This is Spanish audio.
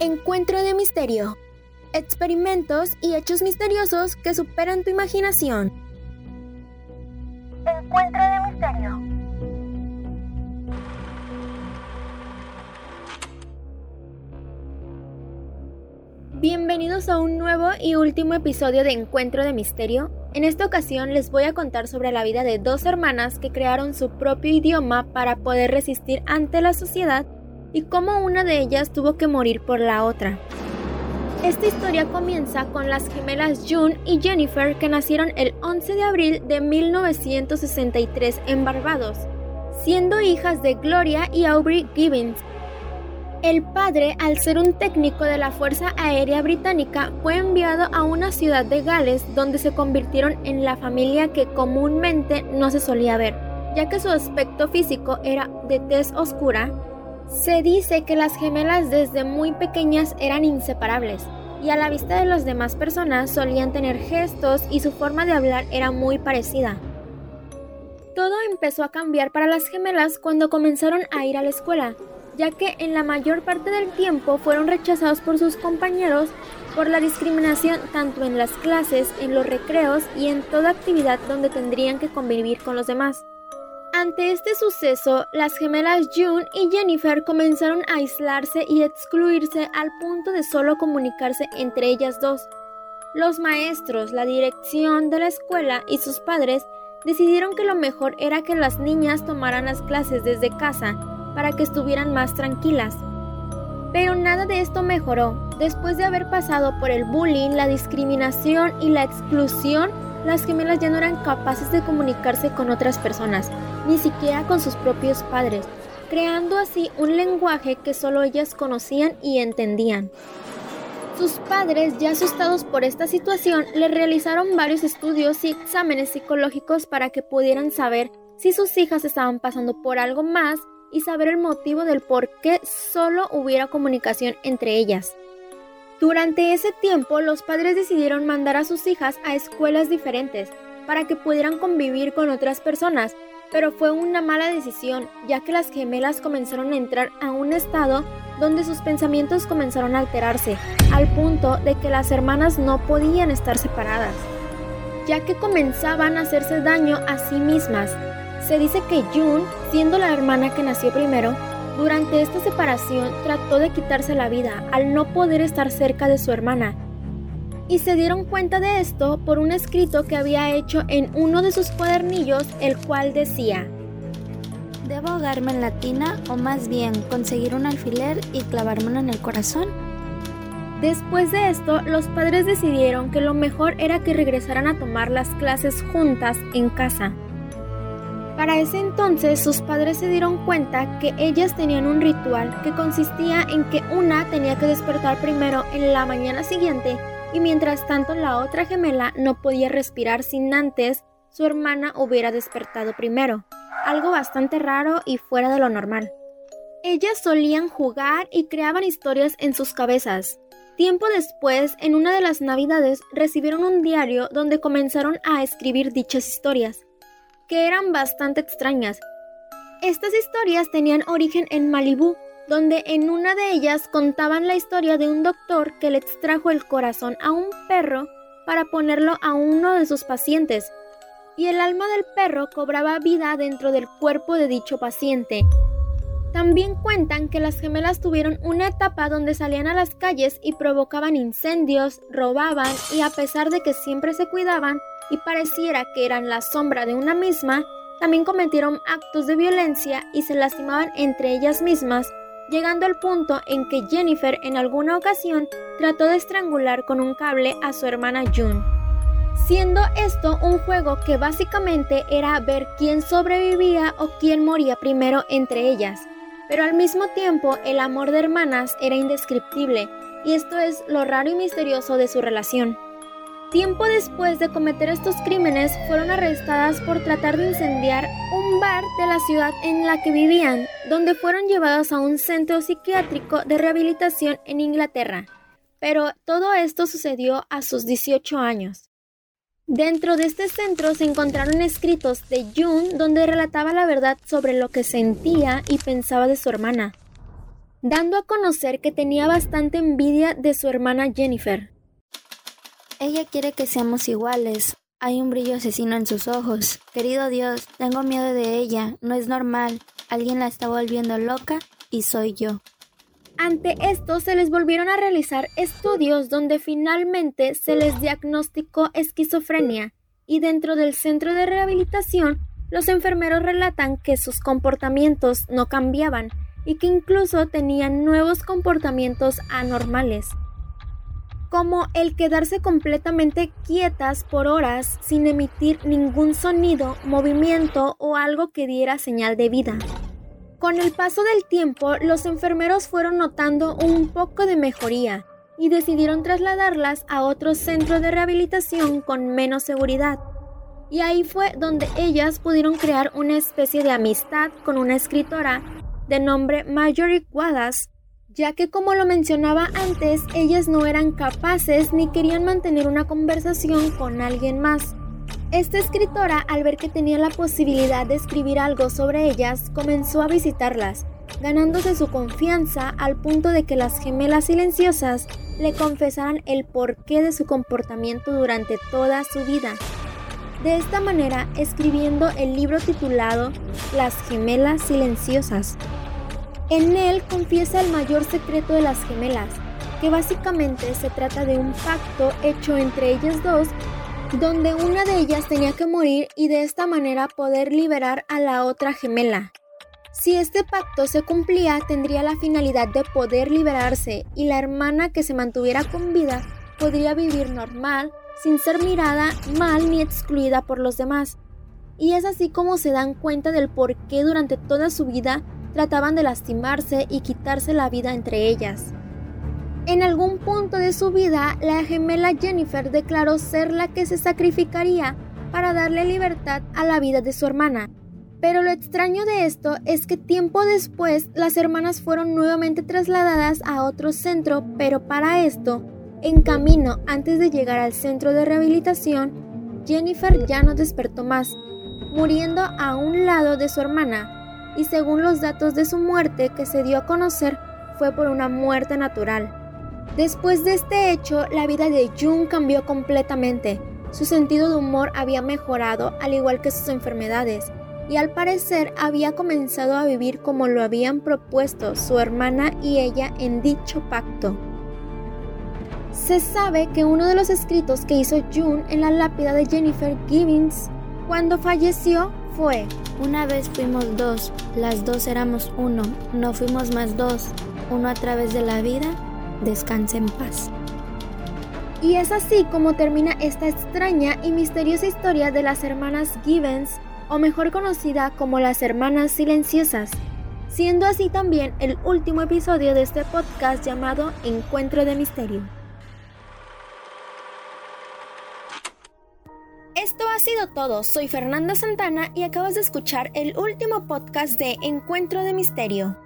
Encuentro de misterio. Experimentos y hechos misteriosos que superan tu imaginación. Encuentro de misterio. Bienvenidos a un nuevo y último episodio de Encuentro de Misterio. En esta ocasión les voy a contar sobre la vida de dos hermanas que crearon su propio idioma para poder resistir ante la sociedad y cómo una de ellas tuvo que morir por la otra. Esta historia comienza con las gemelas June y Jennifer que nacieron el 11 de abril de 1963 en Barbados, siendo hijas de Gloria y Aubrey Gibbons. El padre, al ser un técnico de la Fuerza Aérea Británica, fue enviado a una ciudad de Gales donde se convirtieron en la familia que comúnmente no se solía ver, ya que su aspecto físico era de tez oscura, se dice que las gemelas desde muy pequeñas eran inseparables y a la vista de las demás personas solían tener gestos y su forma de hablar era muy parecida. Todo empezó a cambiar para las gemelas cuando comenzaron a ir a la escuela, ya que en la mayor parte del tiempo fueron rechazados por sus compañeros por la discriminación tanto en las clases, en los recreos y en toda actividad donde tendrían que convivir con los demás. Ante este suceso, las gemelas June y Jennifer comenzaron a aislarse y excluirse al punto de solo comunicarse entre ellas dos. Los maestros, la dirección de la escuela y sus padres decidieron que lo mejor era que las niñas tomaran las clases desde casa para que estuvieran más tranquilas. Pero nada de esto mejoró. Después de haber pasado por el bullying, la discriminación y la exclusión, las gemelas ya no eran capaces de comunicarse con otras personas, ni siquiera con sus propios padres, creando así un lenguaje que solo ellas conocían y entendían. Sus padres, ya asustados por esta situación, le realizaron varios estudios y exámenes psicológicos para que pudieran saber si sus hijas estaban pasando por algo más y saber el motivo del por qué solo hubiera comunicación entre ellas. Durante ese tiempo, los padres decidieron mandar a sus hijas a escuelas diferentes para que pudieran convivir con otras personas, pero fue una mala decisión, ya que las gemelas comenzaron a entrar a un estado donde sus pensamientos comenzaron a alterarse, al punto de que las hermanas no podían estar separadas, ya que comenzaban a hacerse daño a sí mismas. Se dice que June, siendo la hermana que nació primero, durante esta separación trató de quitarse la vida al no poder estar cerca de su hermana. Y se dieron cuenta de esto por un escrito que había hecho en uno de sus cuadernillos, el cual decía, ¿Debo ahogarme en la tina o más bien conseguir un alfiler y clavármelo en el corazón? Después de esto, los padres decidieron que lo mejor era que regresaran a tomar las clases juntas en casa. Para ese entonces sus padres se dieron cuenta que ellas tenían un ritual que consistía en que una tenía que despertar primero en la mañana siguiente y mientras tanto la otra gemela no podía respirar sin antes su hermana hubiera despertado primero, algo bastante raro y fuera de lo normal. Ellas solían jugar y creaban historias en sus cabezas. Tiempo después, en una de las navidades, recibieron un diario donde comenzaron a escribir dichas historias que eran bastante extrañas. Estas historias tenían origen en Malibú, donde en una de ellas contaban la historia de un doctor que le extrajo el corazón a un perro para ponerlo a uno de sus pacientes, y el alma del perro cobraba vida dentro del cuerpo de dicho paciente. También cuentan que las gemelas tuvieron una etapa donde salían a las calles y provocaban incendios, robaban y a pesar de que siempre se cuidaban, y pareciera que eran la sombra de una misma, también cometieron actos de violencia y se lastimaban entre ellas mismas, llegando al punto en que Jennifer en alguna ocasión trató de estrangular con un cable a su hermana June. Siendo esto un juego que básicamente era ver quién sobrevivía o quién moría primero entre ellas, pero al mismo tiempo el amor de hermanas era indescriptible, y esto es lo raro y misterioso de su relación. Tiempo después de cometer estos crímenes, fueron arrestadas por tratar de incendiar un bar de la ciudad en la que vivían, donde fueron llevadas a un centro psiquiátrico de rehabilitación en Inglaterra. Pero todo esto sucedió a sus 18 años. Dentro de este centro se encontraron escritos de June donde relataba la verdad sobre lo que sentía y pensaba de su hermana. dando a conocer que tenía bastante envidia de su hermana Jennifer. Ella quiere que seamos iguales. Hay un brillo asesino en sus ojos. Querido Dios, tengo miedo de ella. No es normal. Alguien la está volviendo loca y soy yo. Ante esto se les volvieron a realizar estudios donde finalmente se les diagnosticó esquizofrenia y dentro del centro de rehabilitación los enfermeros relatan que sus comportamientos no cambiaban y que incluso tenían nuevos comportamientos anormales, como el quedarse completamente quietas por horas sin emitir ningún sonido, movimiento o algo que diera señal de vida. Con el paso del tiempo, los enfermeros fueron notando un poco de mejoría y decidieron trasladarlas a otro centro de rehabilitación con menos seguridad. Y ahí fue donde ellas pudieron crear una especie de amistad con una escritora de nombre Marjorie Wallace, ya que como lo mencionaba antes, ellas no eran capaces ni querían mantener una conversación con alguien más. Esta escritora, al ver que tenía la posibilidad de escribir algo sobre ellas, comenzó a visitarlas, ganándose su confianza al punto de que las gemelas silenciosas le confesaran el porqué de su comportamiento durante toda su vida. De esta manera, escribiendo el libro titulado Las gemelas silenciosas. En él confiesa el mayor secreto de las gemelas, que básicamente se trata de un pacto hecho entre ellas dos donde una de ellas tenía que morir y de esta manera poder liberar a la otra gemela. Si este pacto se cumplía, tendría la finalidad de poder liberarse y la hermana que se mantuviera con vida podría vivir normal, sin ser mirada mal ni excluida por los demás. Y es así como se dan cuenta del por qué durante toda su vida trataban de lastimarse y quitarse la vida entre ellas. En algún punto de su vida, la gemela Jennifer declaró ser la que se sacrificaría para darle libertad a la vida de su hermana. Pero lo extraño de esto es que tiempo después las hermanas fueron nuevamente trasladadas a otro centro, pero para esto, en camino antes de llegar al centro de rehabilitación, Jennifer ya no despertó más, muriendo a un lado de su hermana, y según los datos de su muerte que se dio a conocer, fue por una muerte natural. Después de este hecho, la vida de Jung cambió completamente. Su sentido de humor había mejorado, al igual que sus enfermedades, y al parecer había comenzado a vivir como lo habían propuesto su hermana y ella en dicho pacto. Se sabe que uno de los escritos que hizo June en la lápida de Jennifer Gibbons cuando falleció fue Una vez fuimos dos, las dos éramos uno, no fuimos más dos, uno a través de la vida descanse en paz. Y es así como termina esta extraña y misteriosa historia de las hermanas Gibbons, o mejor conocida como las hermanas silenciosas, siendo así también el último episodio de este podcast llamado Encuentro de Misterio. Esto ha sido todo, soy Fernanda Santana y acabas de escuchar el último podcast de Encuentro de Misterio.